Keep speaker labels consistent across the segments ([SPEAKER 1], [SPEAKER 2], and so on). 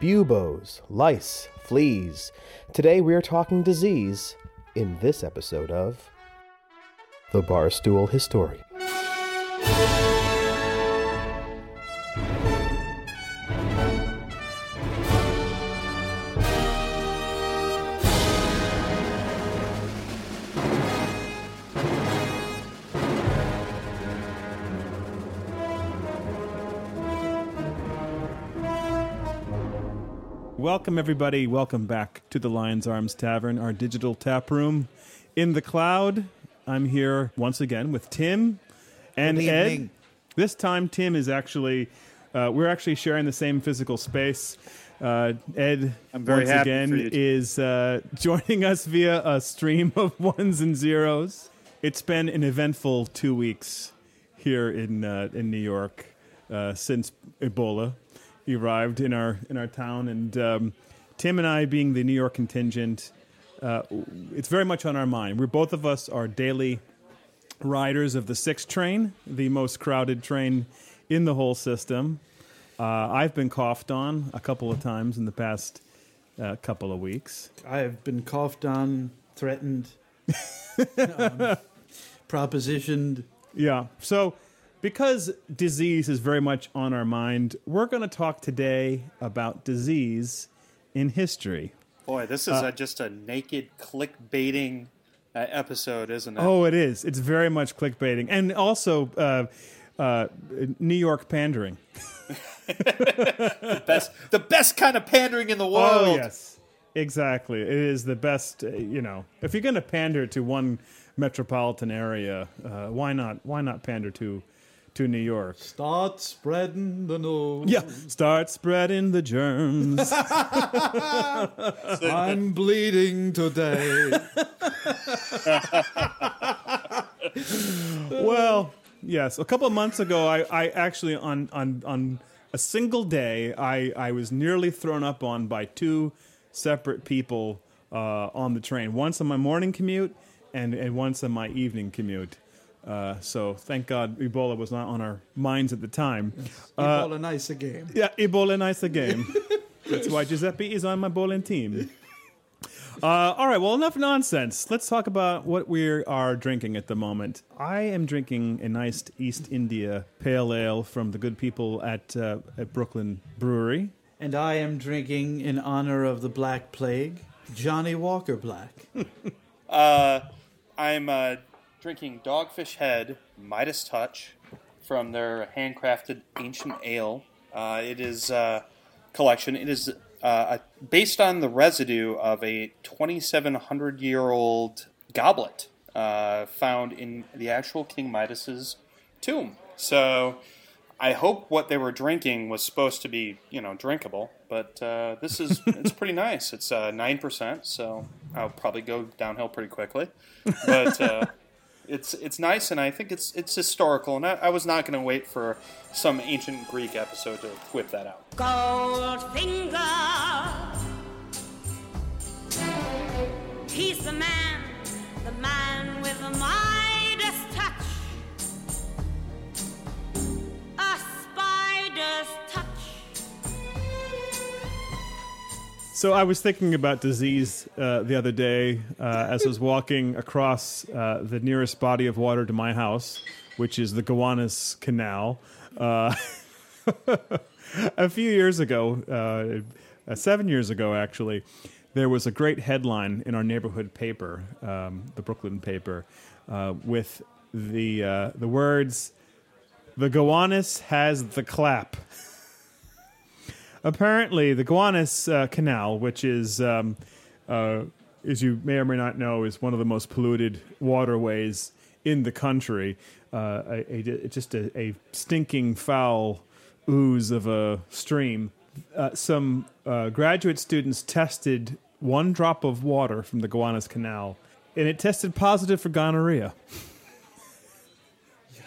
[SPEAKER 1] buboes, lice, fleas. Today we are talking disease in this episode of The Barstool Historian.
[SPEAKER 2] Welcome, everybody. Welcome back to the Lion's Arms Tavern, our digital tap room in the cloud. I'm here once again with Tim and
[SPEAKER 3] Good
[SPEAKER 2] Ed.
[SPEAKER 3] evening.
[SPEAKER 2] This time, Tim is actually, uh, we're actually sharing the same physical space. Uh, Ed,
[SPEAKER 3] I'm very
[SPEAKER 2] once
[SPEAKER 3] happy
[SPEAKER 2] again,
[SPEAKER 3] for you.
[SPEAKER 2] is uh, joining us via a stream of ones and zeros. It's been an eventful two weeks here in uh, in New York uh, since Ebola arrived in our in our town, and um, Tim and I, being the New York contingent, uh, it's very much on our mind. We're both of us are daily riders of the six train, the most crowded train in the whole system. Uh, I've been coughed on a couple of times in the past uh, couple of weeks.
[SPEAKER 3] I have been coughed on, threatened, um, propositioned.
[SPEAKER 2] Yeah. So, because disease is very much on our mind, we're going to talk today about disease in history.
[SPEAKER 4] Boy, this is uh, just a naked clickbaiting uh, episode, isn't it?
[SPEAKER 2] Oh, it is. It's very much clickbaiting, and also uh, uh, New York pandering.
[SPEAKER 4] the best, the best kind of pandering in the world.
[SPEAKER 2] Oh yes, exactly. It is the best. Uh, you know, if you're going to pander to one metropolitan area, uh, why not? Why not pander to to New York?
[SPEAKER 3] Start spreading the news.
[SPEAKER 2] Yeah, start spreading the germs.
[SPEAKER 3] I'm bleeding today.
[SPEAKER 2] well, yes. A couple of months ago, I, I actually on on on a single day, I I was nearly thrown up on by two separate people uh, on the train. Once on my morning commute, and and once on my evening commute. Uh, so thank God Ebola was not on our minds at the time.
[SPEAKER 3] Ebola nice game.
[SPEAKER 2] Yeah, Ebola nice game. That's why Giuseppe is on my bowling team. Uh, all right, well, enough nonsense. Let's talk about what we are drinking at the moment. I am drinking a nice East India Pale Ale from the good people at, uh, at Brooklyn Brewery.
[SPEAKER 3] And I am drinking in honor of the Black Plague, Johnnie Walker Black.
[SPEAKER 4] uh, I'm uh, drinking Dogfish Head Midas Touch from their handcrafted ancient ale. Uh, it is a collection. It is uh, based on the residue of a 2,700 year old goblet uh, found in the actual King Midas's tomb. So I hope what they were drinking was supposed to be, you know, drinkable. But uh, this is it's pretty nice. It's nine percent, so I'll probably go downhill pretty quickly. But uh, it's it's nice, and I think it's it's historical. And I, I was not going to wait for some ancient Greek episode to whip that out.
[SPEAKER 5] He's the man, the man with the Midas touch, a spider's touch.
[SPEAKER 2] So I was thinking about disease uh, the other day uh, as I was walking across uh, the nearest body of water to my house, which is the Gowanus Canal. Uh, a few years ago, uh, seven years ago actually, there was a great headline in our neighborhood paper, um, the Brooklyn paper, uh, with the the words, "The Gowanus has the clap." apparently the Gowanus uh, Canal, which is, um, uh, as you may or may not know, is one of the most polluted waterways in the country. Uh, a, a, just a, a, stinking, foul ooze of a stream. Uh, some uh, graduate students tested one drop of water from the Gowanus Canal, and it tested positive for gonorrhea.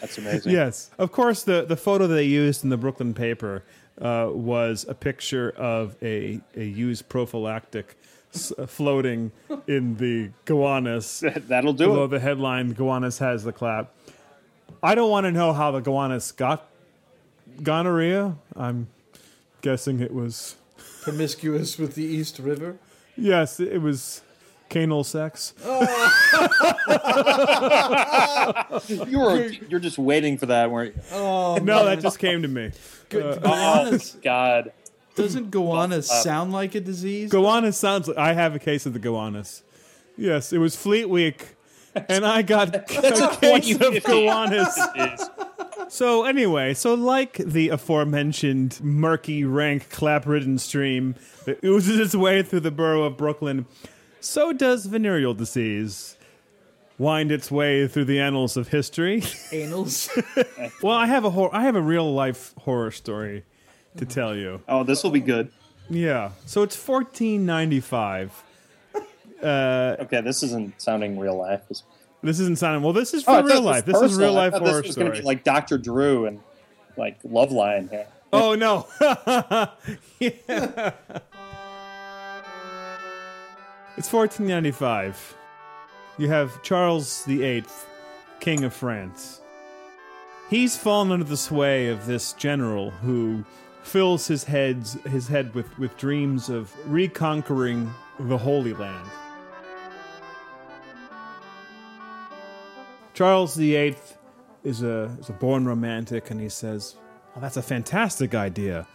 [SPEAKER 4] That's amazing.
[SPEAKER 2] Yes, of course. The the photo they used in the Brooklyn paper uh, was a picture of a, a used prophylactic s- uh, floating in the Gowanus.
[SPEAKER 4] That'll do
[SPEAKER 2] below
[SPEAKER 4] it.
[SPEAKER 2] the headline, Gowanus has the clap. I don't want to know how the Gowanus got gonorrhea. I'm guessing it was
[SPEAKER 3] promiscuous with the East River.
[SPEAKER 2] Yes, it was canal sex.
[SPEAKER 4] You were you're just waiting for that, weren't you?
[SPEAKER 2] no, that just came to me.
[SPEAKER 3] Gu-
[SPEAKER 4] Oh God.
[SPEAKER 3] doesn't Gowanus uh, sound like a disease?
[SPEAKER 2] Gowanus sounds like I have a case of the Gowanus. Yes, it was Fleet Week, and I got a case of
[SPEAKER 4] 2050.
[SPEAKER 2] Gowanus.
[SPEAKER 4] Is-
[SPEAKER 2] So anyway, so like the aforementioned murky, rank, clap-ridden stream that oozes its way through the borough of Brooklyn, so does venereal disease wind its way through the annals of history.
[SPEAKER 3] Annals.
[SPEAKER 2] well, I have a hor- I have a real life horror story to mm-hmm. tell you.
[SPEAKER 4] Oh, this will be good.
[SPEAKER 2] Yeah. So it's 1495.
[SPEAKER 4] Uh, okay, this isn't sounding real life. This,
[SPEAKER 2] This isn't sounding well. This is
[SPEAKER 4] oh, for oh,
[SPEAKER 2] real life. This is real life
[SPEAKER 4] I
[SPEAKER 2] horror
[SPEAKER 4] This was gonna
[SPEAKER 2] story.
[SPEAKER 4] be like Doctor Drew and like Love Line here.
[SPEAKER 2] oh no! yeah. It's 1495. You have Charles VIII, King of France. He's fallen under the sway of this general who fills his heads his head with, with dreams of reconquering the Holy Land. Charles VIII is a, is a born romantic, and he says, That's a fantastic idea.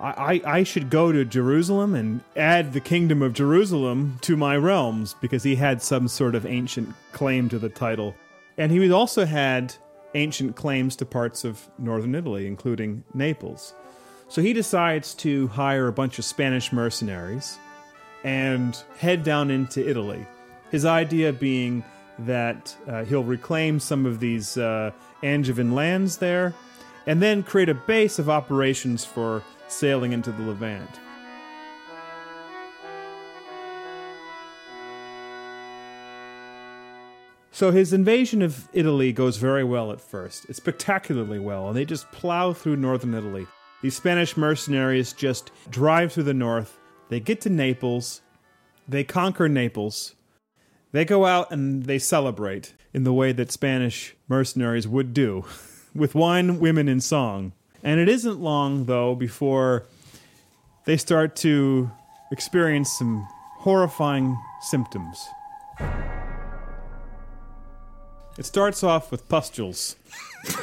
[SPEAKER 2] I, I, should go to Jerusalem and add the kingdom of Jerusalem to my realms because he had some sort of ancient claim to the title. And he also had ancient claims to parts of northern Italy, including Naples. So he decides to hire a bunch of Spanish mercenaries and head down into Italy. His idea being that uh, he'll reclaim some of these uh, Angevin lands there and then create a base of operations for sailing into the Levant. So his invasion of Italy goes very well at first. It's spectacularly well, and they just plow through northern Italy. These Spanish mercenaries just drive through the north. They get to Naples. They conquer Naples. They go out and they celebrate in the way that Spanish mercenaries would do, with wine, women, and song. And it isn't long, though, before they start to experience some horrifying symptoms. It starts off with pustules.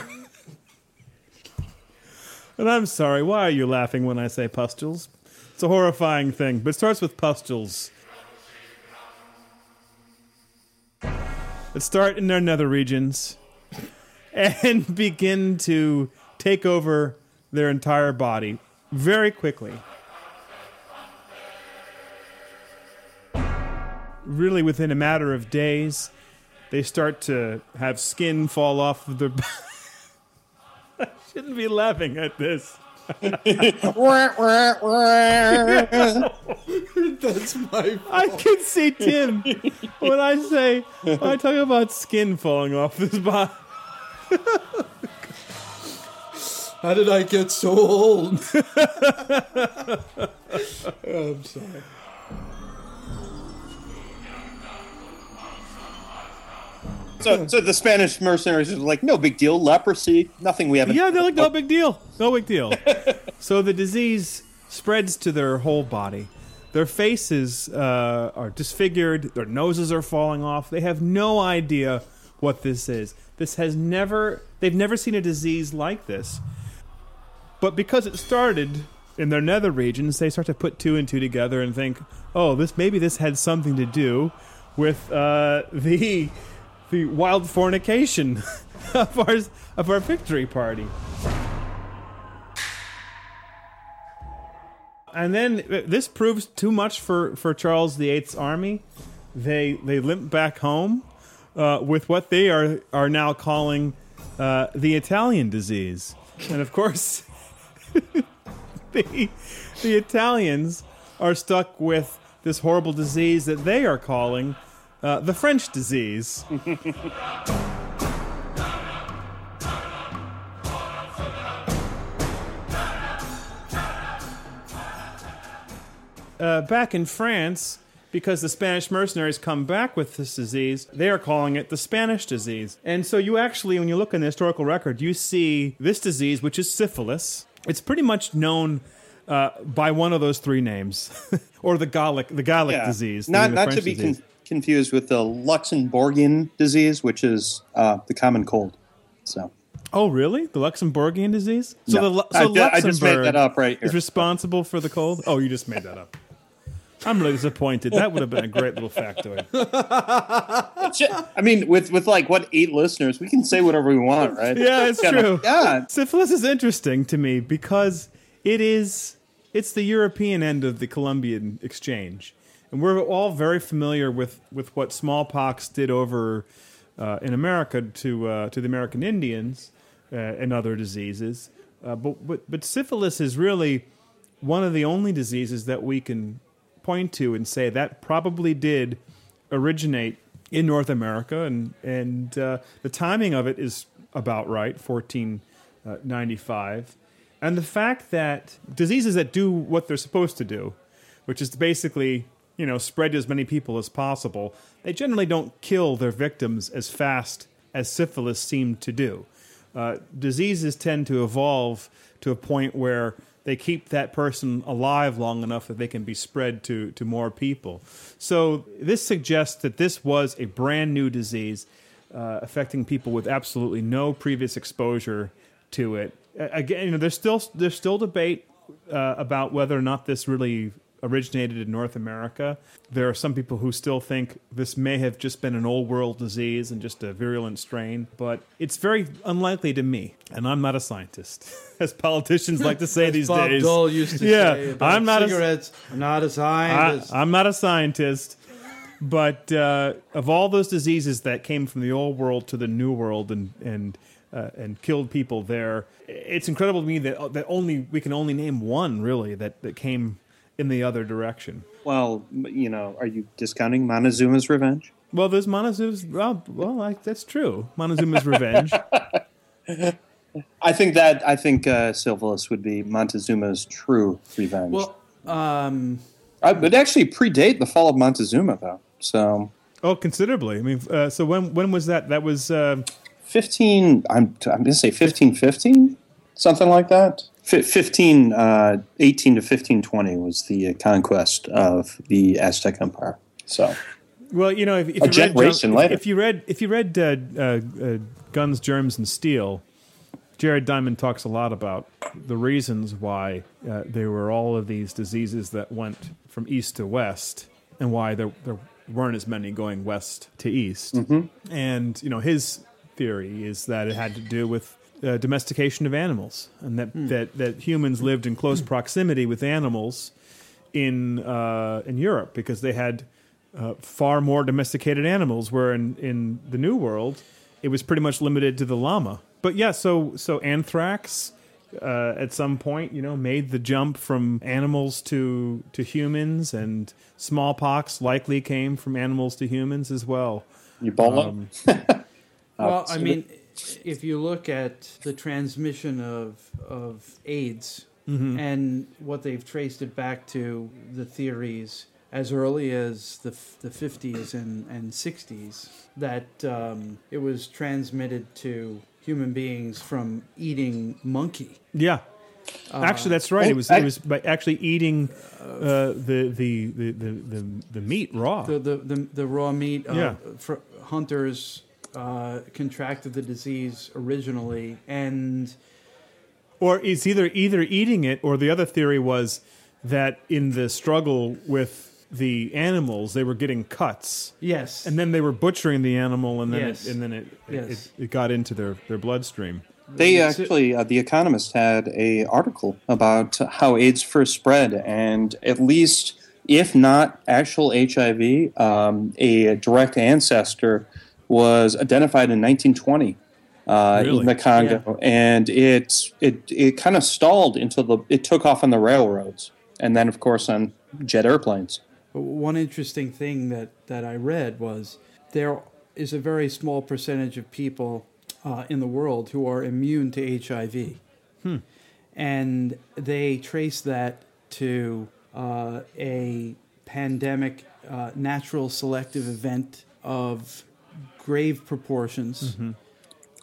[SPEAKER 2] and I'm sorry, why are you laughing when I say pustules? It's a horrifying thing, but it starts with pustules. that start in their nether regions and begin to take over their entire body very quickly. Really, within a matter of days, they start to have skin fall off of their. I shouldn't be laughing at this.
[SPEAKER 3] That's my.
[SPEAKER 2] I can see Tim when I say when I talk about skin falling off this body.
[SPEAKER 3] How did I get so old? I'm sorry.
[SPEAKER 4] So, so the Spanish mercenaries are like, no big deal, leprosy, nothing we haven't.
[SPEAKER 2] Yeah, they're like, no big deal. No big deal. so the disease spreads to their whole body. Their faces uh, are disfigured. Their noses are falling off. They have no idea what this is. This has never, they've never seen a disease like this. But because it started in their nether regions, they start to put two and two together and think, oh, this maybe this had something to do with uh, the the wild fornication of our of our victory party. And then uh, this proves too much for, for Charles VIII's army. They they limp back home uh, with what they are are now calling uh, the Italian disease, and of course, the the Italians are stuck with this horrible disease that they are calling uh, the French disease. uh, back in France, because the Spanish mercenaries come back with this disease, they are calling it the Spanish disease. And so you actually, when you look in the historical record, you see this disease, which is syphilis. It's pretty much known uh, by one of those three names, or the Gallic, the Gallic
[SPEAKER 4] Yeah.
[SPEAKER 2] disease.
[SPEAKER 4] Not not
[SPEAKER 2] French
[SPEAKER 4] to be con- confused with the Luxembourgian disease, which is uh, the common cold. So
[SPEAKER 2] Oh, really? The Luxembourgian disease? So
[SPEAKER 4] No.
[SPEAKER 2] the Lu-
[SPEAKER 4] I
[SPEAKER 2] so
[SPEAKER 4] ju- I just made
[SPEAKER 2] Luxembourg
[SPEAKER 4] that up right here.
[SPEAKER 2] Is responsible for the cold? Oh, you just made that up. I'm really disappointed. That would have been a great little factoid.
[SPEAKER 4] I mean, with with like what eight listeners, we can say whatever we want, right?
[SPEAKER 2] Yeah, it's
[SPEAKER 4] Kinda-
[SPEAKER 2] true.
[SPEAKER 4] Yeah,
[SPEAKER 2] Syphilis is interesting to me because it is it's the European end of the Columbian exchange, and we're all very familiar with, with what smallpox did over uh, in America to uh, to the American Indians uh, and other diseases. Uh, but, but but syphilis is really one of the only diseases that we can point to and say that probably did originate in North America, and and uh, the timing of it is about right, fourteen ninety five, and the fact that diseases that do what they're supposed to do, which is basically you know spread to as many people as possible, they generally don't kill their victims as fast as syphilis seemed to do. Uh, diseases tend to evolve to a point where they keep that person alive long enough that they can be spread to, to more people. So this suggests that this was a brand new disease uh, affecting people with absolutely no previous exposure to it. Again, you know, there's still there's still debate uh, about whether or not this really originated in North America. There are some people who still think this may have just been an old world disease and just a virulent strain, but it's very unlikely to me. And I'm not a scientist, as politicians like to say these
[SPEAKER 3] Bob
[SPEAKER 2] days.
[SPEAKER 3] Dole used to
[SPEAKER 2] yeah,
[SPEAKER 3] say about
[SPEAKER 2] I'm not a,
[SPEAKER 3] cigarettes. I'm not a
[SPEAKER 2] I,
[SPEAKER 3] scientist.
[SPEAKER 2] I'm not a scientist, but uh, of all those diseases that came from the old world to the new world and and uh, and killed people there, it's incredible to me that that only we can only name one really that that came in the other direction.
[SPEAKER 4] Well, you know, are you discounting Montezuma's Revenge?
[SPEAKER 2] Well, there's Montezuma's. Well, well, I, that's true. Montezuma's Revenge.
[SPEAKER 4] I think that I think uh, Syphilis would be Montezuma's true revenge.
[SPEAKER 3] well, um,
[SPEAKER 4] I would actually predate the fall of Montezuma, though. So
[SPEAKER 2] oh, considerably. I mean, uh, so when when was that? That was. Uh,
[SPEAKER 4] fifteen. I'm I'm going to say fifteen fifteen, something like that. F- 15, uh, 18 to fifteen twenty was the conquest of the Aztec Empire. So
[SPEAKER 2] Well, you know, if, if you read
[SPEAKER 4] generation
[SPEAKER 2] Gun-
[SPEAKER 4] later.
[SPEAKER 2] if you read if you read uh, uh, uh, Guns, Germs, and Steel, Jared Diamond talks a lot about the reasons why uh, there were all of these diseases that went from east to west, and why there there weren't as many going west to east. And you know, his theory is that it had to do with uh, domestication of animals, and that, that that humans lived in close proximity with animals in uh, in Europe because they had uh, far more domesticated animals. Where in, in the New World, it was pretty much limited to the llama. But yeah, so so anthrax uh, at some point, you know, made the jump from animals to to humans, and smallpox likely came from animals to humans as well.
[SPEAKER 4] Ebola.
[SPEAKER 2] Um,
[SPEAKER 3] well, I
[SPEAKER 4] so
[SPEAKER 3] mean, if you look at the transmission of of AIDS and what they've traced it back to, the theories as early as the the fifties and and sixties that um, it was transmitted to human beings from eating monkey.
[SPEAKER 2] Yeah. Actually, that's right.
[SPEAKER 4] oh,
[SPEAKER 2] It was
[SPEAKER 4] I-
[SPEAKER 2] it was by actually eating uh, the, the, the, the, the the meat raw.
[SPEAKER 3] the the the, the raw meat. Uh,
[SPEAKER 2] Yeah.
[SPEAKER 3] fr- hunters uh, contracted the disease originally, and
[SPEAKER 2] Or it's either either eating it, or the other theory was that in the struggle with the animals, they were getting cuts,
[SPEAKER 3] yes,
[SPEAKER 2] and then they were butchering the animal, and then
[SPEAKER 3] Yes.
[SPEAKER 2] it, and then it,
[SPEAKER 3] Yes.
[SPEAKER 2] it it got into their, their bloodstream.
[SPEAKER 4] They actually, uh, The Economist had a article about how AIDS first spread, and at least, if not actual HIV, um, a direct ancestor was identified in 1920 uh,
[SPEAKER 2] Really?
[SPEAKER 4] in the Congo, and it it it kind of stalled until the it took off on the railroads, and then of course on jet airplanes.
[SPEAKER 3] One interesting thing that, that I read was there is a very small percentage of people uh, in the world who are immune to HIV. And they trace that to uh, a pandemic, uh, natural selective event of grave proportions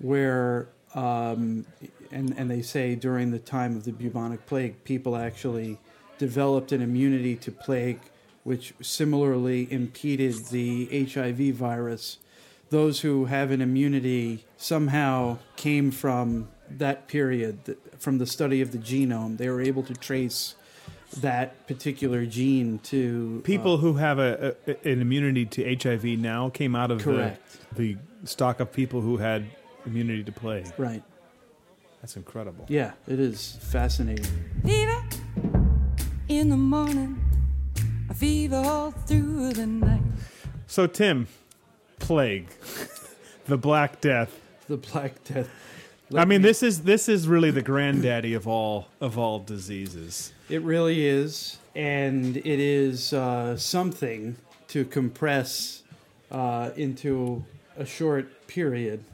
[SPEAKER 3] where Um, and, and they say during the time of the bubonic plague, people actually developed an immunity to plague, which similarly impeded the HIV virus. Those who have an immunity somehow came from that period, from the study of the genome. They were able to trace that particular gene to uh,
[SPEAKER 2] People who have a, a an immunity to HIV now came out of the,
[SPEAKER 3] Correct.
[SPEAKER 2] the stock of people who had immunity to plague.
[SPEAKER 3] right.
[SPEAKER 2] That's incredible.
[SPEAKER 3] Yeah, it is fascinating.
[SPEAKER 6] Fever in the morning, a fever all through the night.
[SPEAKER 2] So Tim, plague, the Black Death.
[SPEAKER 3] The Black Death.
[SPEAKER 2] I mean, this is this is really the granddaddy of all of all diseases.
[SPEAKER 3] It really is, and it is uh, something to compress uh, into a short period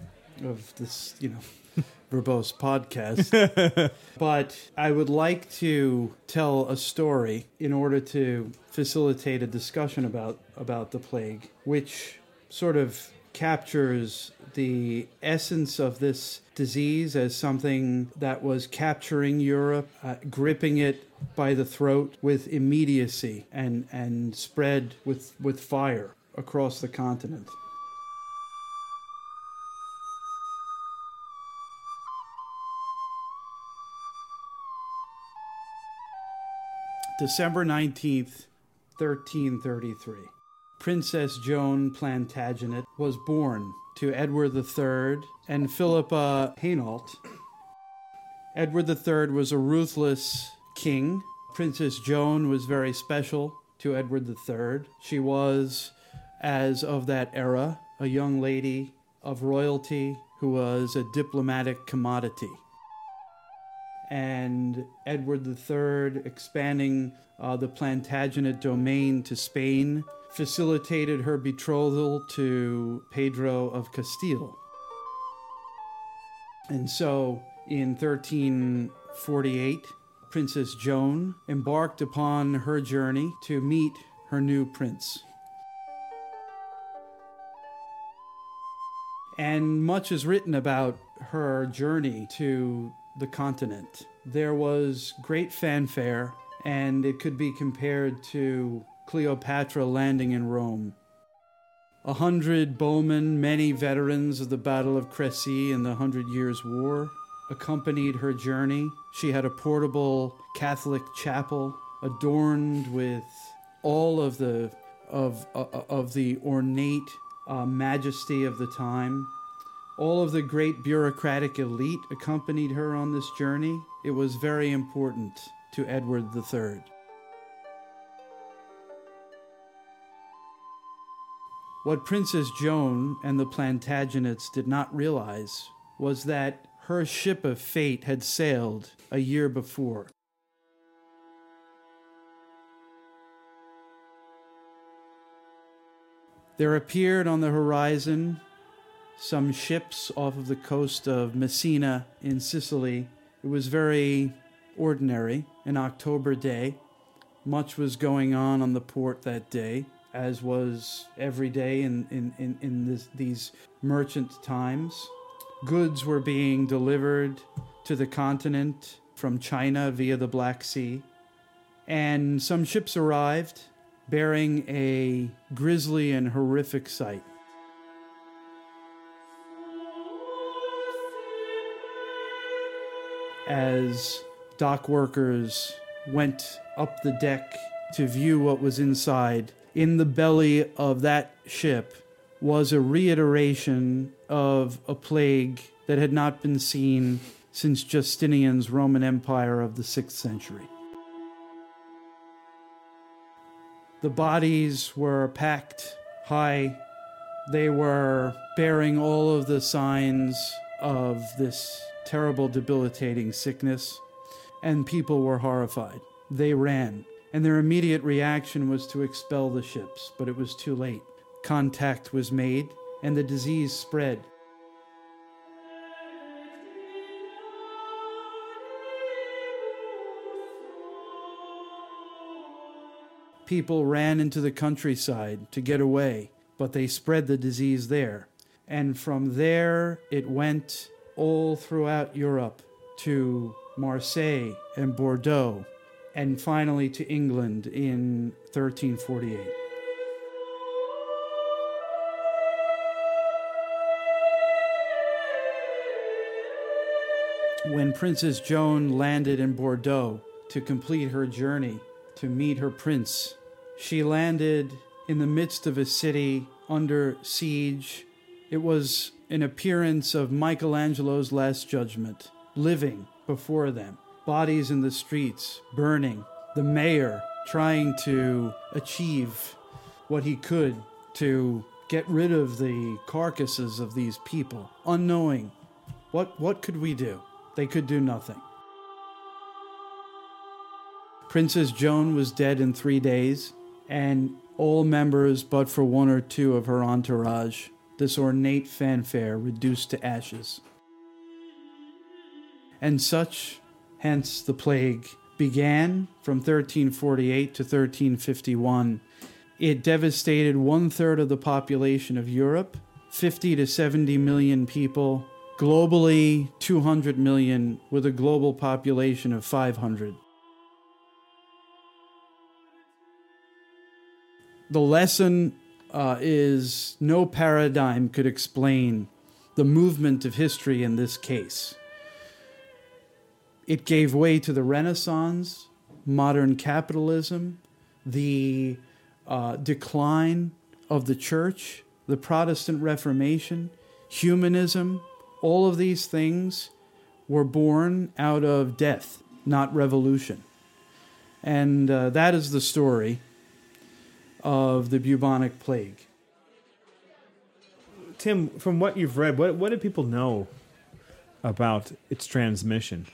[SPEAKER 3] of this, you know, verbose podcast. but I would like to tell a story in order to facilitate a discussion about about the plague, which sort of captures the essence of this disease as something that was capturing Europe, uh, gripping it by the throat with immediacy and, and spread with, with fire across the continent. December 19th, 1333. Princess Joan Plantagenet was born to Edward III and Philippa Hainault. Edward III was a ruthless king. Princess Joan was very special to Edward III. She was, as of that era, a young lady of royalty who was a diplomatic commodity and Edward III expanding uh, the Plantagenet domain to Spain facilitated her betrothal to Pedro of Castile. And so in 1348, Princess Joan embarked upon her journey to meet her new prince. And much is written about her journey to the continent. There was great fanfare, and it could be compared to Cleopatra landing in Rome. A hundred bowmen, many veterans of the Battle of Crécy and the Hundred Years' War, accompanied her journey. She had a portable Catholic chapel adorned with all of the of uh, of the ornate uh, majesty of the time. All of the great bureaucratic elite accompanied her on this journey. It was very important to Edward III. What Princess Joan and the Plantagenets did not realize was that her ship of fate had sailed a year before. There appeared on the horizon some ships off of the coast of Messina in Sicily. It was very ordinary, an October day. Much was going on on the port that day, as was every day in, in, in, in this, these merchant times. Goods were being delivered to the continent from China via the Black Sea. And some ships arrived bearing a grisly and horrific sight. as dock workers went up the deck to view what was inside. In the belly of that ship was a reiteration of a plague that had not been seen since Justinian's Roman Empire of the 6th century. The bodies were packed high. They were bearing all of the signs of this terrible, debilitating sickness, and people were horrified. They ran, and their immediate reaction was to expel the ships, but it was too late. Contact was made, and the disease spread. People ran into the countryside to get away, but they spread the disease there. And from there, it went all throughout Europe to Marseille and Bordeaux, and finally to England in 1348. When Princess Joan landed in Bordeaux to complete her journey to meet her prince, she landed in the midst of a city under siege. It was an appearance of Michelangelo's Last Judgment, living before them, bodies in the streets, burning, the mayor trying to achieve what he could to get rid of the carcasses of these people, unknowing what, what could we do? They could do nothing. Princess Joan was dead in three days, and all members but for one or two of her entourage, this ornate fanfare reduced to ashes. And such, hence the plague, began from 1348 to 1351. It devastated one third of the population of Europe, 50 to 70 million people, globally 200 million, with a global population of 500. The lesson uh, is no paradigm could explain the movement of history in this case. It gave way to the Renaissance, modern capitalism, the uh, decline of the church, the Protestant Reformation, humanism, all of these things were born out of death, not revolution. And uh, that is the story of the bubonic plague.
[SPEAKER 2] Tim, from what you've read, what what did people know about its transmission?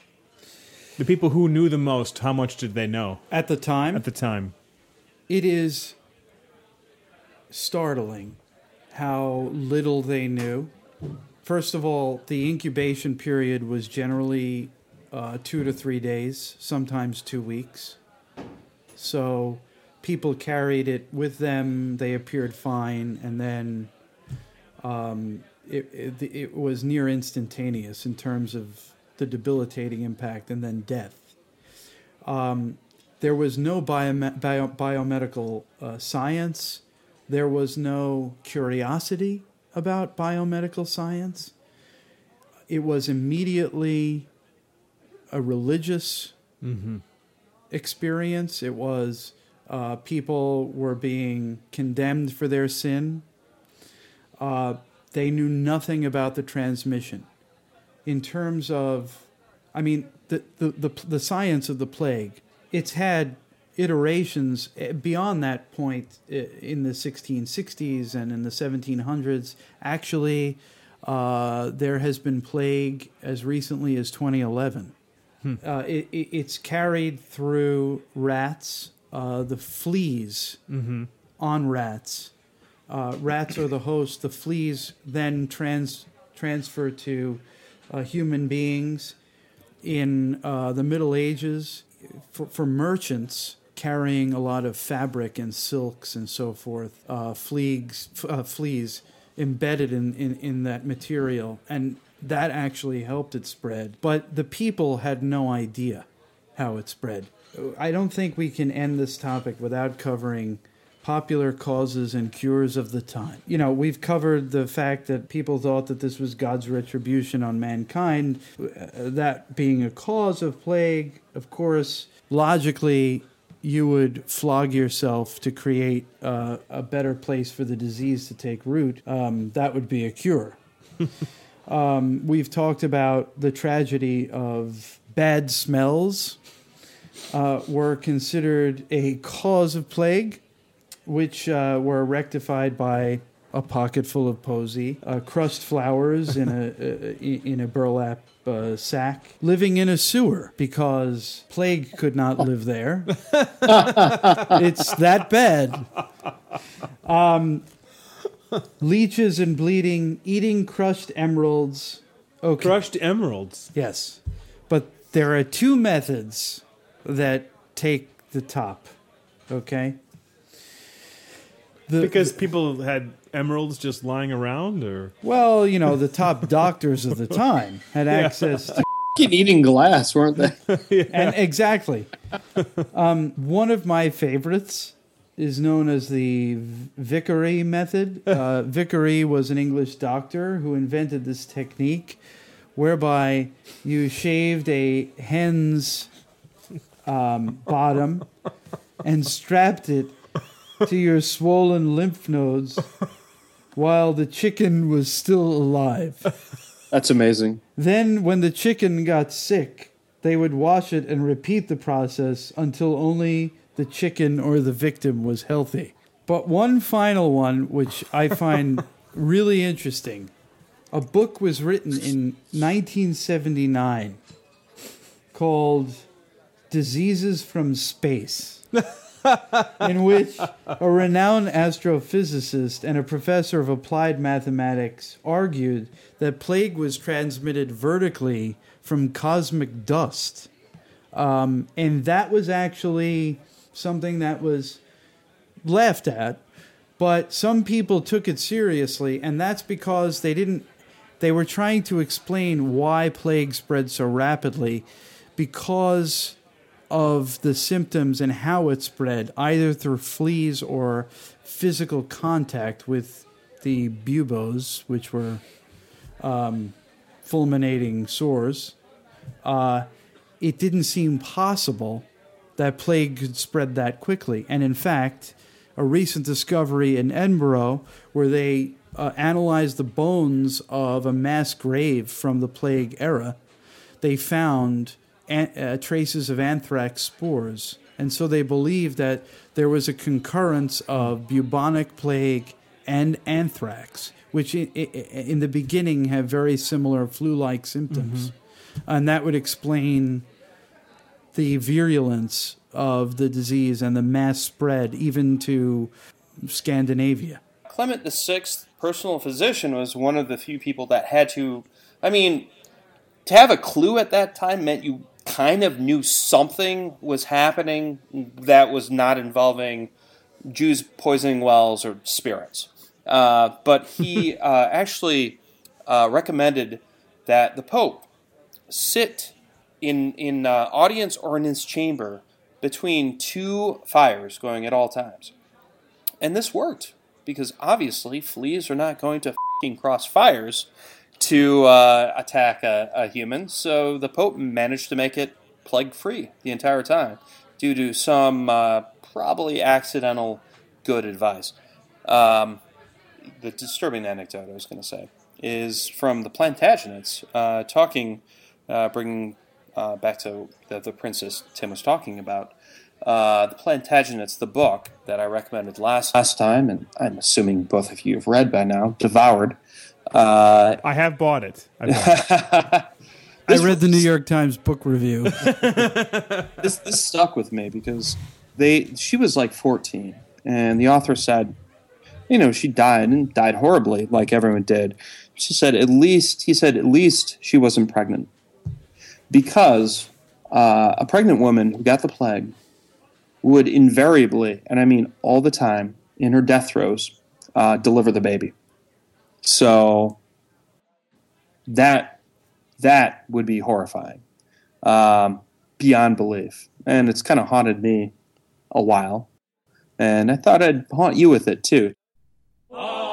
[SPEAKER 2] The people who knew the most, how much did they know
[SPEAKER 3] At the time,
[SPEAKER 2] at the time?
[SPEAKER 3] it is startling how little they knew. First of all, the incubation period was generally uh, two to three days, sometimes two weeks. So people carried it with them, they appeared fine, and then um, it, it, it was near instantaneous in terms of the debilitating impact and then death. Um, there was no biome- bio- biomedical uh, science. There was no curiosity about biomedical science. It was immediately a religious experience. It was uh, people were being condemned for their sin. Uh, they knew nothing about the transmission. In terms of, I mean, the, the, the, the science of the plague, it's had iterations eh, beyond that point eh, in the 1660s and in the 1700s. Actually, uh, there has been plague as recently as 2011. Uh, it, it, it's carried through rats, uh, the fleas on rats. Uh, rats are the host. The fleas then trans transfer to uh, human beings. In uh, the Middle Ages, for, for merchants carrying a lot of fabric and silks and so forth, uh, fleas, uh, fleas embedded in, in, in that material, and that actually helped it spread. But the people had no idea how it spread. I don't think we can end this topic without covering popular causes and cures of the time. You know, we've covered the fact that people thought that this was God's retribution on mankind, uh, that being a cause of plague. Of course, logically, you would flog yourself to create uh, a better place for the disease to take root. Um, that would be a cure. um, we've talked about the tragedy of bad smells uh, were considered a cause of plague, which uh, were rectified by a pocket full of posy, uh, crushed flowers in a uh, in a burlap uh, sack, living in a sewer because plague could not live there. it's that bad. Um, leeches and bleeding, eating crushed emeralds. Okay.
[SPEAKER 2] Crushed emeralds.
[SPEAKER 3] Yes. But there are two methods that take the top. Okay? The,
[SPEAKER 2] Because people had emeralds just lying around, or
[SPEAKER 3] Well, you know, the top doctors of the time had access to
[SPEAKER 4] eating glass, weren't they?
[SPEAKER 3] and exactly. Um, one of my favorites is known as the Vicary method. Uh, Vicary was an English doctor who invented this technique whereby you shaved a hen's um, bottom and strapped it to your swollen lymph nodes while the chicken was still alive.
[SPEAKER 4] That's amazing.
[SPEAKER 3] Then, when the chicken got sick, they would wash it and repeat the process until only the chicken or the victim was healthy. But one final one, which I find really interesting a book was written in 1979 called Diseases from Space. in which a renowned astrophysicist and a professor of applied mathematics argued that plague was transmitted vertically from cosmic dust. Um, and that was actually something that was laughed at, but some people took it seriously, and that's because they didn't. They were trying to explain why plague spread so rapidly because of the symptoms and how it spread, either through fleas or physical contact with the buboes, which were um, fulminating sores. Uh, it didn't seem possible that plague could spread that quickly. And in fact, a recent discovery in Edinburgh where they uh, analyzed the bones of a mass grave from the plague era, they found an- uh, traces of anthrax spores. And so they believed that there was a concurrence of bubonic plague and anthrax, which i- i- in the beginning have very similar flu like symptoms. And that would explain the virulence of the disease and the mass spread even to Scandinavia.
[SPEAKER 7] Clement VI, personal physician, was one of the few people that had to. I mean, to have a clue at that time meant you kind of knew something was happening that was not involving Jews poisoning wells or spirits. Uh, but he uh, actually uh, recommended that the Pope sit in in uh, audience or in his chamber between two fires going at all times. And this worked because obviously fleas are not going to fing cross fires to uh, attack a, a human. So the Pope managed to make it plague free the entire time due to some uh, probably accidental good advice. Um, the disturbing anecdote I was going to say is from the Plantagenets uh, talking, uh, bringing uh, back to the, the princess Tim was talking about. Uh, the Plantagenets, the book that I recommended last
[SPEAKER 4] Last time, and I'm assuming both of you have read by now, devoured. Uh,
[SPEAKER 2] I have bought it. I bought it.
[SPEAKER 3] I read the New York Times book review.
[SPEAKER 4] this this stuck with me because they she was like 14 and the author said you know she died and died horribly like everyone did she said at least he said at least she wasn't pregnant because uh, a pregnant woman who got the plague would invariably and i mean all the time in her death throes uh, deliver the baby so that that would be horrifying um, beyond belief. And it's kind of haunted me a while. And I thought I'd haunt you with it too.
[SPEAKER 8] I've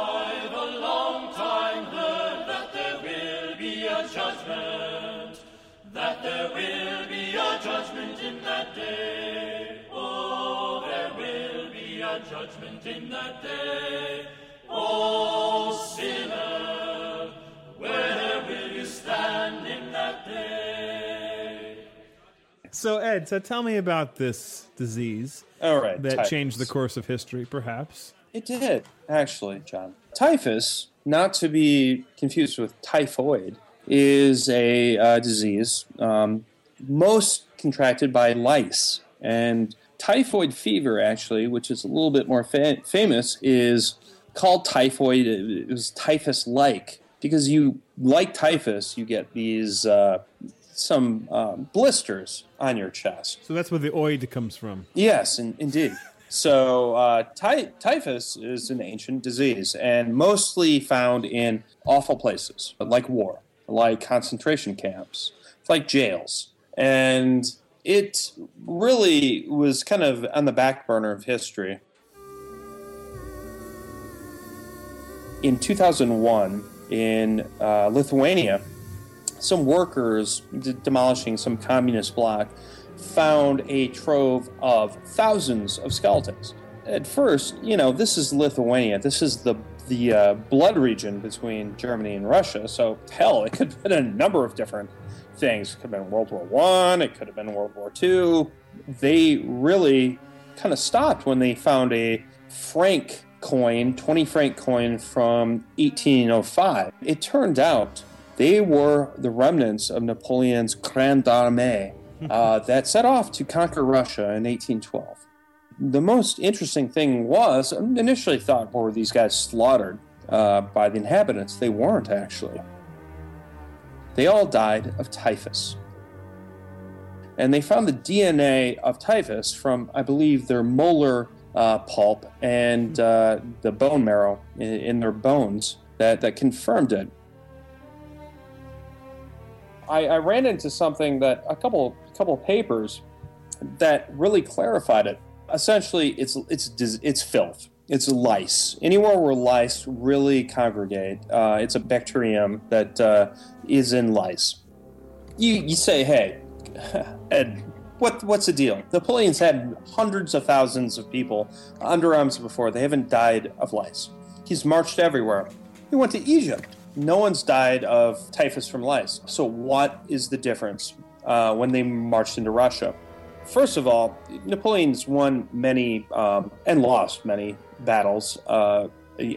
[SPEAKER 2] So Ed, so tell me about this disease
[SPEAKER 4] All right.
[SPEAKER 2] that
[SPEAKER 4] typhus.
[SPEAKER 2] changed the course of history, perhaps.
[SPEAKER 4] It did, actually, John. Typhus, not to be confused with typhoid, is a uh, disease um, most contracted by lice. And typhoid fever, actually, which is a little bit more fa- famous, is called typhoid. It was typhus like because you, like typhus, you get these uh, some um, blisters on your chest.
[SPEAKER 2] So that's where the oid comes from.
[SPEAKER 4] Yes, in, indeed. So, uh, ty- typhus is an ancient disease and mostly found in awful places like war, like concentration camps, like jails. And it really was kind of on the back burner of history. In 2001, in uh, Lithuania, some workers d- demolishing some communist block found a trove of thousands of skeletons. At first, you know, this is Lithuania. This is the the uh, blood region between Germany and Russia. So hell, it could have been a number of different things. It could have been World War One. It could have been World War Two. They really kind of stopped when they found a franc coin, 20 franc coin from 1805. It turned out they were the remnants of Napoleon's Grande Armée uh, that set off to conquer Russia in 1812. The most interesting thing was, initially thought, were these guys slaughtered uh, by the inhabitants? They weren't, actually. They all died of typhus. And they found the DNA of typhus from, I believe, their molar uh, pulp and uh, the bone marrow in, in their bones that, that confirmed it. I, I ran into something that a couple couple papers that really clarified it. Essentially, it's it's it's filth. It's lice. Anywhere where lice really congregate, uh, it's a bacterium that uh, is in lice. You you say, hey, Ed, what what's the deal? Napoleon's had hundreds of thousands of people under arms before. They haven't died of lice. He's marched everywhere. He went to Egypt. No one's died of typhus from lice. So what is the difference uh, when they marched into Russia? First of all, Napoleon's won many um, and lost many battles uh,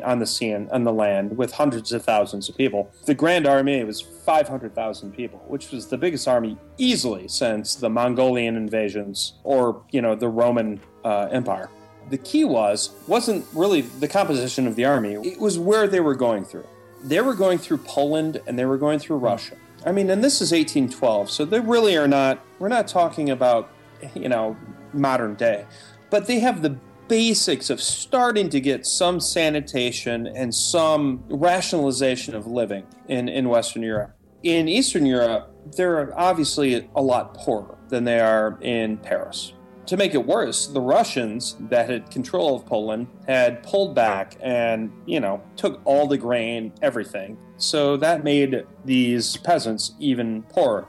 [SPEAKER 4] on the sea and on the land with hundreds of thousands of people. The Grand Army was 500,000 people, which was the biggest army easily since the Mongolian invasions or, you know, the Roman uh, Empire. The key was wasn't really the composition of the army; it was where they were going through. They were going through Poland and they were going through Russia. I mean, and this is 1812, so they really are not. We're not talking about, you know, modern day, but they have the basics of starting to get some sanitation and some rationalization of living in, in Western Europe. In Eastern Europe, they're obviously a lot poorer than they are in Paris. To make it worse, the Russians that had control of Poland had pulled back and, you know, took all the grain, everything. So that made these peasants even poorer.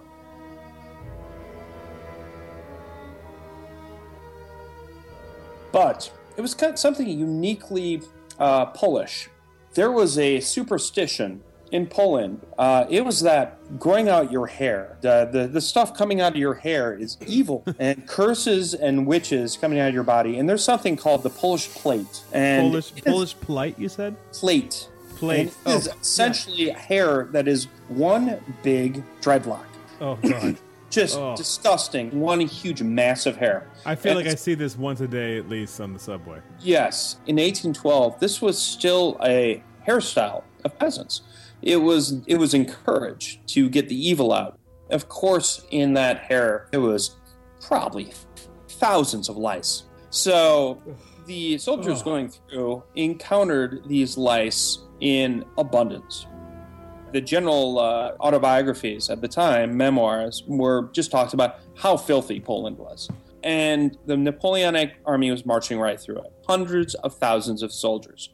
[SPEAKER 4] But it was kind of something uniquely uh, Polish. There was a superstition in Poland. Uh, it was that growing out your hair, the, the, the stuff coming out of your hair is evil, and curses and witches coming out of your body. And there's something called the Polish plait. And
[SPEAKER 2] Polish Polish plight, you said? plait.
[SPEAKER 4] Plait. It is
[SPEAKER 2] Oh,
[SPEAKER 4] essentially hair that is one big dreadlock.
[SPEAKER 2] Oh god.
[SPEAKER 4] Just
[SPEAKER 2] Oh.
[SPEAKER 4] disgusting. One huge mass of hair.
[SPEAKER 2] I feel
[SPEAKER 4] And
[SPEAKER 2] like I see this once a day at least on the subway.
[SPEAKER 4] Yes, in 1812, this was still a hairstyle of peasants. It was it was encouraged to get the evil out. Of course, in that hair, there was probably thousands of lice. So the soldiers going through encountered these lice in abundance. The general uh, autobiographies at the time, memoirs, were just talked about how filthy Poland was. And the Napoleonic army was marching right through it. Hundreds of thousands of soldiers.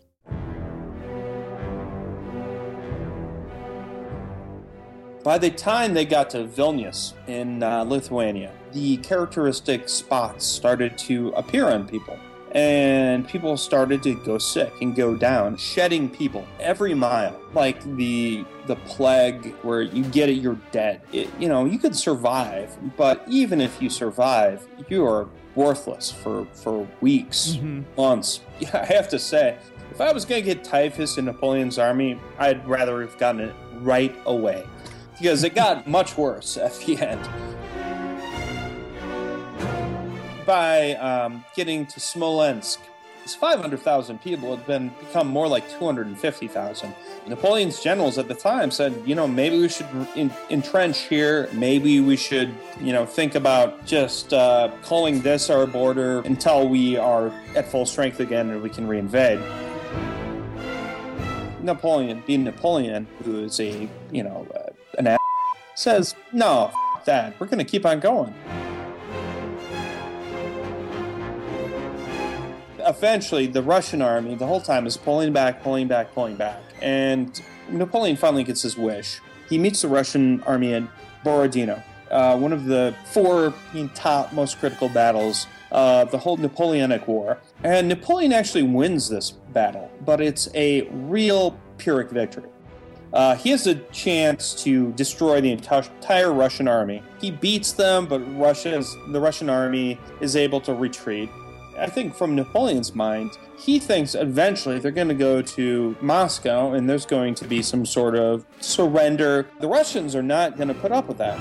[SPEAKER 4] By the time they got to Vilnius in uh, Lithuania, the characteristic spots started to appear on people. And people started to go sick and go down, shedding people every mile, like the the plague where you get it, you're dead. It, you know, you could survive, but even if you survive, you are worthless for for weeks, months. Yeah, I have to say, if I was going to get typhus in Napoleon's army, I'd rather have gotten it right away because it got much worse at the end. By um, getting to Smolensk, His 500,000 people had been become more like 250,000. Napoleon's generals at the time said, you know, maybe we should in, entrench here. Maybe we should, you know, think about just uh, calling this our border until we are at full strength again and we can reinvade. Napoleon, being Napoleon, who is a, you know, uh, says, no, f- that. We're going to keep on going. Eventually, the Russian army, the whole time, is pulling back, pulling back, pulling back. And Napoleon finally gets his wish. He meets the Russian army at Borodino, uh, one of the four top most critical battles of the whole Napoleonic War. And Napoleon actually wins this battle, but it's a real Pyrrhic victory. Uh, he has a chance to destroy the entire Russian army. He beats them, but Russia's the Russian army is able to retreat. I think from Napoleon's mind, he thinks eventually they're going to go to Moscow and there's going to be some sort of surrender. The Russians are not going to put up with that.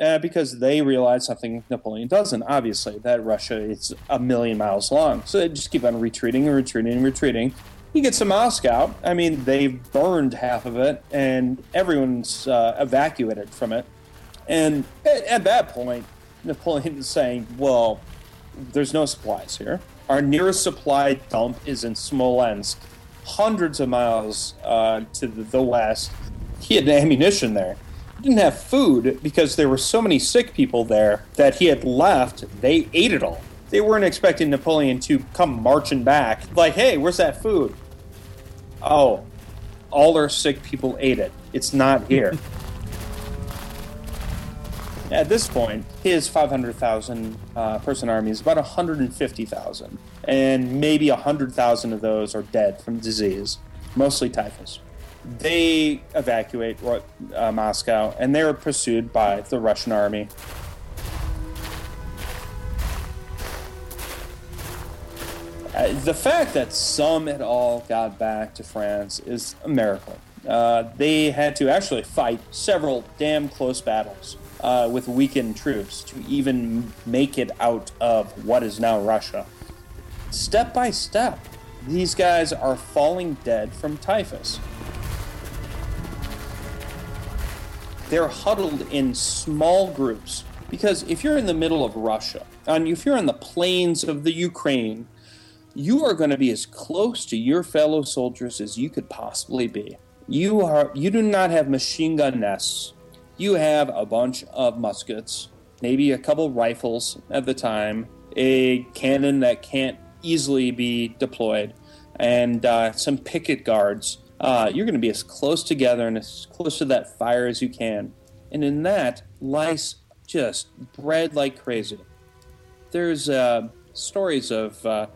[SPEAKER 4] Uh, because they realize something Napoleon doesn't, obviously, that Russia is a million miles long. So they just keep on retreating and retreating and retreating. He gets to Moscow. I mean, they've burned half of it, and everyone's uh, evacuated from it. And at, at that point, Napoleon is saying, well, there's no supplies here. Our nearest supply dump is in Smolensk, hundreds of miles uh, to the, the west. He had ammunition there. He didn't have food because there were so many sick people there that he had left. They ate it all. They weren't expecting Napoleon to come marching back, like, hey, where's that food? Oh, all our sick people ate it. It's not here. At this point, his 500,000 uh, person army is about 150,000, and maybe 100,000 of those are dead from disease, mostly typhus. They evacuate uh, Moscow, and they are pursued by the Russian army. Uh, the fact that some at all got back to France is a miracle. Uh, they had to actually fight several damn close battles uh, with weakened troops to even make it out of what is now Russia. Step by step, these guys are falling dead from typhus. They're huddled in small groups because if you're in the middle of Russia, and if you're in the plains of the Ukraine, you are going to be as close to your fellow soldiers as you could possibly be. You are you do not have machine gun nests. You have a bunch of muskets, maybe a couple rifles at the time, a cannon that can't easily be deployed, and uh, some picket guards. Uh, you're going to be as close together and as close to that fire as you can. And in that, lice just bred like crazy. There's uh, stories of uh,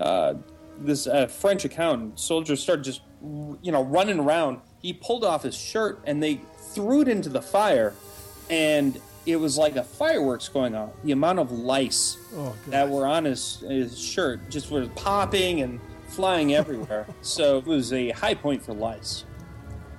[SPEAKER 4] uh, this uh, French accountant. Soldiers started just, you know, running around. He pulled off his shirt and they threw it into the fire, and it was like a fireworks going off. The amount of lice
[SPEAKER 2] Oh,
[SPEAKER 4] that were on his, his shirt just was popping and flying everywhere. so it was a high point for lice.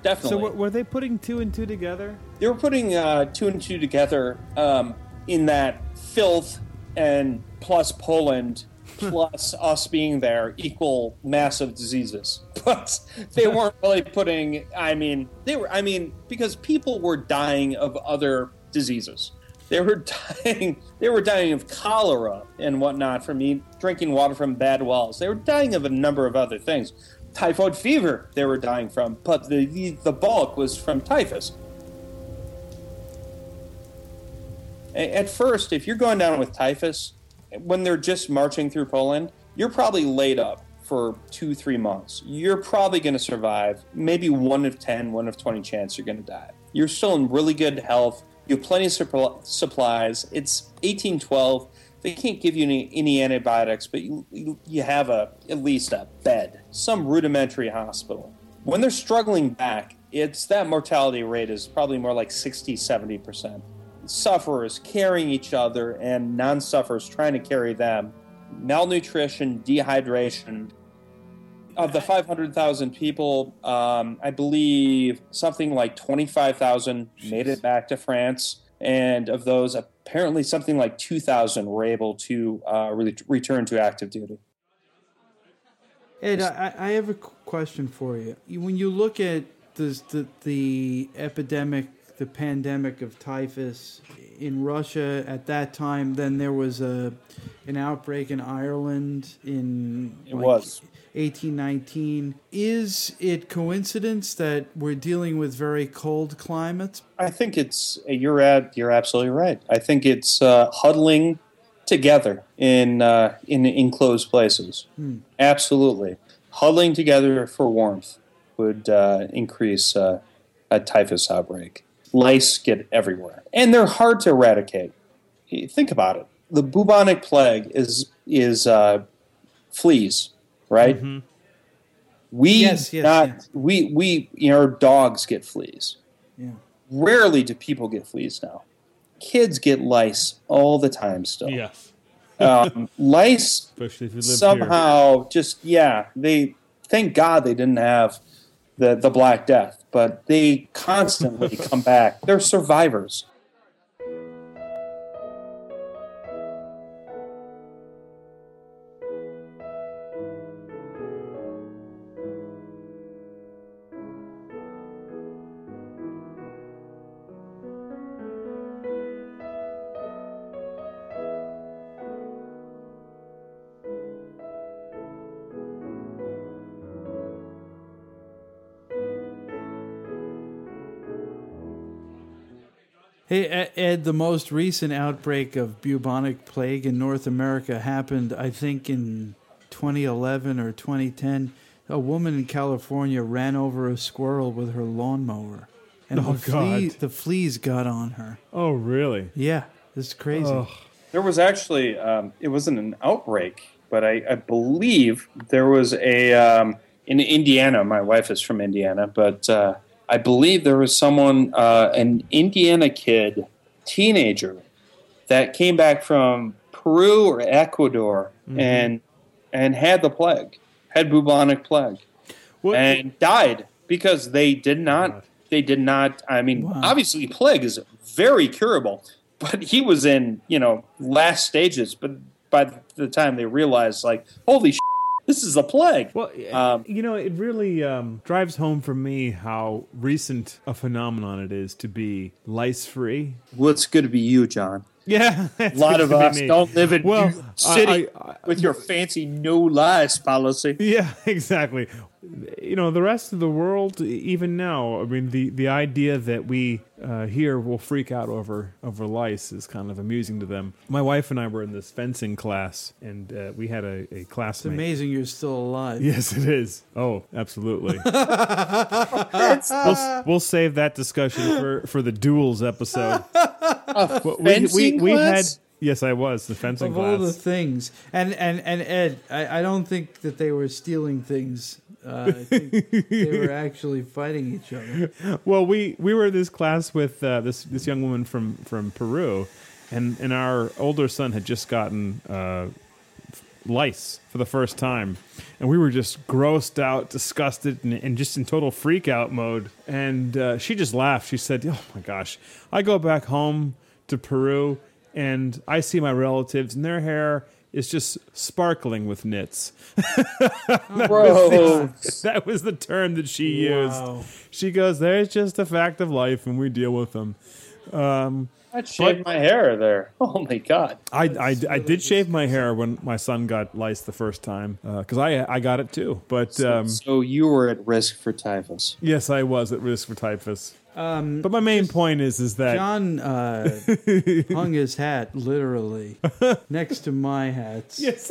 [SPEAKER 4] Definitely.
[SPEAKER 2] So, what, were they putting two and two together?
[SPEAKER 4] They were putting uh, two and two together um, in that filth and plus Poland plus us being there equal massive diseases. But they weren't really putting. I mean, they were. I mean, because people were dying of other diseases. They were dying. They were dying of cholera and whatnot from eat, drinking water from bad wells. They were dying of a number of other things. Typhoid fever. They were dying from, but the the, the bulk was from typhus. At first, if you're going down with typhus, when they're just marching through Poland, you're probably laid up for two, three months. You're probably going to survive. Maybe one of 10, one of 20 chance you're going to die. You're still in really good health. You have plenty of supp- supplies. It's 1812. They can't give you any, any antibiotics, but you, you, you have a at least a bed, some rudimentary hospital. When they're struggling back, it's that mortality rate is probably more like 60, 70 percent sufferers carrying each other and non sufferers trying to carry them. Malnutrition, dehydration. Of the 500,000 people, um, I believe something like 25,000 made it back to France. And of those, apparently something like 2,000 were able to uh, re- return to active duty.
[SPEAKER 3] Ed, I, I have a question for you. You- When you look at the, the the epidemic, the pandemic of typhus in Russia at that time, then there was a an outbreak in Ireland in
[SPEAKER 4] It was.
[SPEAKER 3] 1819. Is it coincidence that we're dealing with very cold climates?
[SPEAKER 4] I think it's you're at you're absolutely right. I think it's uh, huddling together in uh, in enclosed places. Absolutely, huddling together for warmth would uh, increase uh, a typhus outbreak. Lice get everywhere, and they're hard to eradicate. Think about it. The bubonic plague is is uh, fleas, right? We
[SPEAKER 3] Yes, yes,
[SPEAKER 4] not
[SPEAKER 3] yes.
[SPEAKER 4] we we you know our dogs get fleas
[SPEAKER 3] Yeah.
[SPEAKER 4] rarely do people get fleas now. Kids get lice all the time still.
[SPEAKER 2] Yes.
[SPEAKER 4] Um, lice
[SPEAKER 2] Especially if you live here.
[SPEAKER 4] somehow just yeah they thank God they didn't have the the Black Death, but they constantly come back. They're survivors.
[SPEAKER 3] Hey, Ed, the most recent outbreak of bubonic plague in North America happened, I think, in 2011 or 2010. A woman in California ran over a squirrel with her lawnmower. And
[SPEAKER 2] Oh,
[SPEAKER 3] the, flea, the fleas got on her.
[SPEAKER 2] Oh, really?
[SPEAKER 3] Yeah, it's crazy.
[SPEAKER 2] Ugh.
[SPEAKER 4] There was actually um, it wasn't an outbreak, but I, I believe there was a um, in Indiana. My wife is from Indiana, but uh, I believe there was someone, uh, an Indiana kid, teenager, that came back from Peru or Ecuador and and had the plague, had bubonic plague,
[SPEAKER 2] What-
[SPEAKER 4] and died because they did not. They did not. I mean,
[SPEAKER 3] Wow.
[SPEAKER 4] obviously, plague is very curable, but he was in you know last stages. But by the time they realized, like, holy, sh- this is a plague.
[SPEAKER 2] Well,
[SPEAKER 4] Um,
[SPEAKER 2] you know, it really um, drives home for me how recent a phenomenon it is to be lice free.
[SPEAKER 4] Well, it's good to be you, John.
[SPEAKER 2] Yeah,
[SPEAKER 4] A lot of us don't live in
[SPEAKER 2] Well,
[SPEAKER 4] New York City
[SPEAKER 2] I- I-
[SPEAKER 4] with your fancy no lies policy.
[SPEAKER 2] Yeah, exactly. You know, the rest of the world, even now, I mean, the, the idea that we uh, here will freak out over over lice is kind of amusing to them. My wife and I were in this fencing class, and uh, we had a, a
[SPEAKER 3] it's
[SPEAKER 2] classmate.
[SPEAKER 3] amazing you're still alive.
[SPEAKER 2] Yes, it is. Oh, absolutely. we'll, we'll save that discussion for, for the duels episode. But we, we,
[SPEAKER 4] fencing
[SPEAKER 2] we had
[SPEAKER 4] class?
[SPEAKER 2] yes, I was the fencing
[SPEAKER 3] Of all the things. And, and, and Ed, I, I don't think that they were stealing things. Uh, I think they were actually fighting each other.
[SPEAKER 2] Well, we we were in this class with uh, this this young woman from from Peru, and and our older son had just gotten uh, lice for the first time, and we were just grossed out, disgusted, and, and just in total freak out mode. And uh, she just laughed. She said, "Oh my gosh, I go back home to Peru, and I see my relatives, and their hair." Is just sparkling with nits.
[SPEAKER 4] Bro,
[SPEAKER 2] that was the term that she
[SPEAKER 3] Wow.
[SPEAKER 2] used. She goes, "There's just a fact of life, and we deal with them." Um,
[SPEAKER 4] I shaved my hair there. Oh my god.
[SPEAKER 2] I, I, I did shave my hair when my son got lice the first time because I I got it too. But um,
[SPEAKER 4] so you were at risk for typhus.
[SPEAKER 2] yes, I was at risk for typhus.
[SPEAKER 3] Um,
[SPEAKER 2] But my main point is is that
[SPEAKER 3] John uh, hung his hat literally next to my hats.
[SPEAKER 2] yes,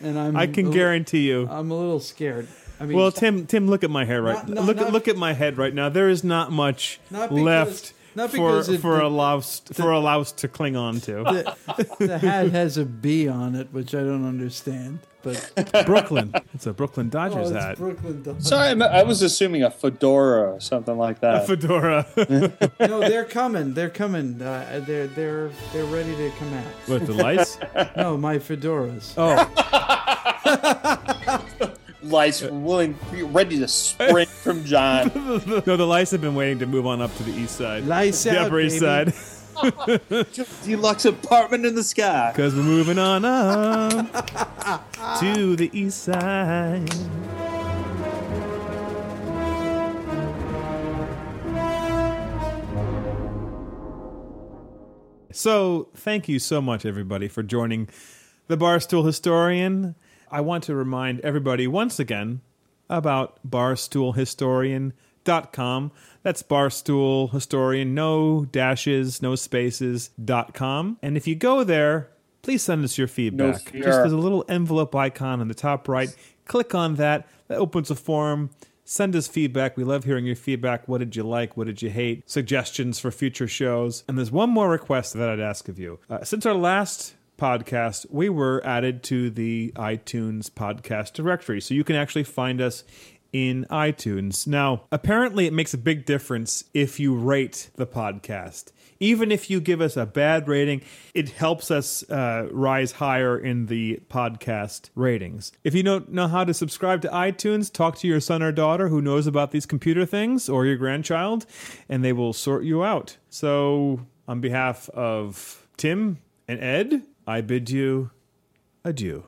[SPEAKER 3] And I'm
[SPEAKER 2] I can
[SPEAKER 3] a li-
[SPEAKER 2] guarantee you.
[SPEAKER 3] I'm a little scared. I mean,
[SPEAKER 2] Well, Tim, Tim, look at my hair right.
[SPEAKER 3] Not- not-
[SPEAKER 2] look
[SPEAKER 3] not-
[SPEAKER 2] at look at my head right now. There is not much
[SPEAKER 3] Not because-
[SPEAKER 2] left
[SPEAKER 3] not
[SPEAKER 2] for
[SPEAKER 3] it-
[SPEAKER 2] for
[SPEAKER 3] the-
[SPEAKER 2] a louse for a louse to cling on to.
[SPEAKER 3] the, the hat has a B on it, which I don't understand. But
[SPEAKER 2] Brooklyn, it's a Brooklyn
[SPEAKER 3] oh,
[SPEAKER 2] Dodgers
[SPEAKER 3] it's
[SPEAKER 2] hat.
[SPEAKER 3] Brooklyn. Dodgers.
[SPEAKER 4] Sorry, I'm- I was assuming a fedora or something like that.
[SPEAKER 2] Fedora.
[SPEAKER 3] No, they're coming. They're coming. Uh, they're they're they're ready to come out.
[SPEAKER 2] What the lice?
[SPEAKER 3] No, my fedoras.
[SPEAKER 2] Oh,
[SPEAKER 4] Lights willing, ready to sprint from John.
[SPEAKER 2] no, the lice have been waiting to move on up to the east side,
[SPEAKER 3] Lice
[SPEAKER 2] the
[SPEAKER 3] out,
[SPEAKER 2] upper east
[SPEAKER 3] baby.
[SPEAKER 2] side.
[SPEAKER 9] Deluxe apartment in the sky.
[SPEAKER 2] Because we're moving on up to the east side. So, thank you so much, everybody, for joining the Barstool Historian. I want to remind everybody once again about barstoolhistorian.com. That's Barstool Historian, no dashes, no spaces, dot com. And if you go there, please send us your feedback.
[SPEAKER 4] fear.
[SPEAKER 2] Just there's a little envelope icon on the top right. Click on that. That opens a form. Send us feedback. We love hearing your feedback. What did you like? What did you hate? Suggestions for future shows. And there's one more request that I'd ask of you. Uh, since our last podcast, we were added to the iTunes podcast directory. So you can actually find us in iTunes. Now, apparently, it makes a big difference if you rate the podcast. Even if you give us a bad rating, it helps us uh, rise higher in the podcast ratings. If you don't know how to subscribe to iTunes, talk to your son or daughter who knows about these computer things or your grandchild, and they will sort you out. So, on behalf of Tim and Ed, I bid you adieu.